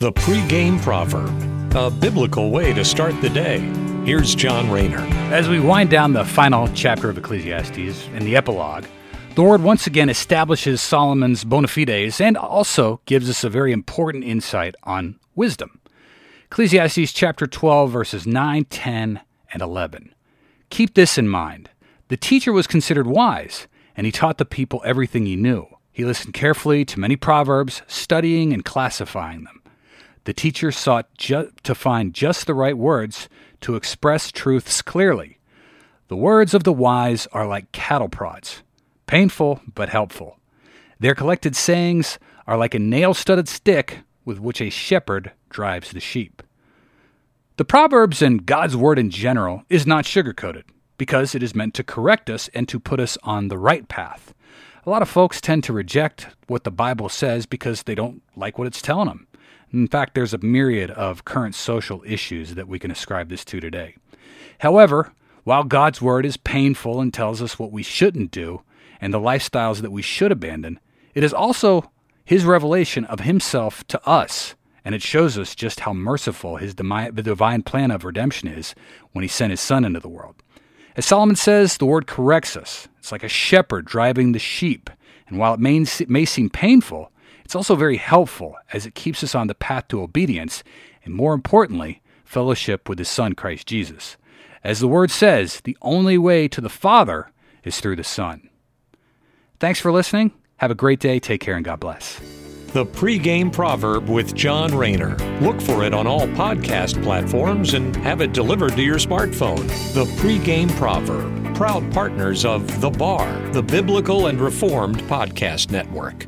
The pregame proverb, a biblical way to start the day. Here's John Rayner. As we wind down the final chapter of Ecclesiastes in the epilogue, the Lord once again establishes Solomon's bona fides and also gives us a very important insight on wisdom. Ecclesiastes chapter 12, verses 9, 10, and 11. Keep this in mind. The teacher was considered wise, and he taught the people everything he knew. He listened carefully to many proverbs, studying and classifying them. The teacher sought ju- to find just the right words to express truths clearly. The words of the wise are like cattle prods, painful but helpful. Their collected sayings are like a nail studded stick with which a shepherd drives the sheep. The Proverbs and God's Word in general is not sugar coated because it is meant to correct us and to put us on the right path. A lot of folks tend to reject what the Bible says because they don't like what it's telling them. In fact, there's a myriad of current social issues that we can ascribe this to today. However, while God's Word is painful and tells us what we shouldn't do and the lifestyles that we should abandon, it is also His revelation of Himself to us, and it shows us just how merciful His divine plan of redemption is when He sent His Son into the world. As Solomon says, the Word corrects us. It's like a shepherd driving the sheep, and while it may, may seem painful, it's also very helpful as it keeps us on the path to obedience and, more importantly, fellowship with His Son, Christ Jesus. As the Word says, the only way to the Father is through the Son. Thanks for listening. Have a great day. Take care and God bless. The pregame proverb with John Rayner. Look for it on all podcast platforms and have it delivered to your smartphone. The pregame proverb, proud partners of The Bar, the Biblical and Reformed Podcast Network.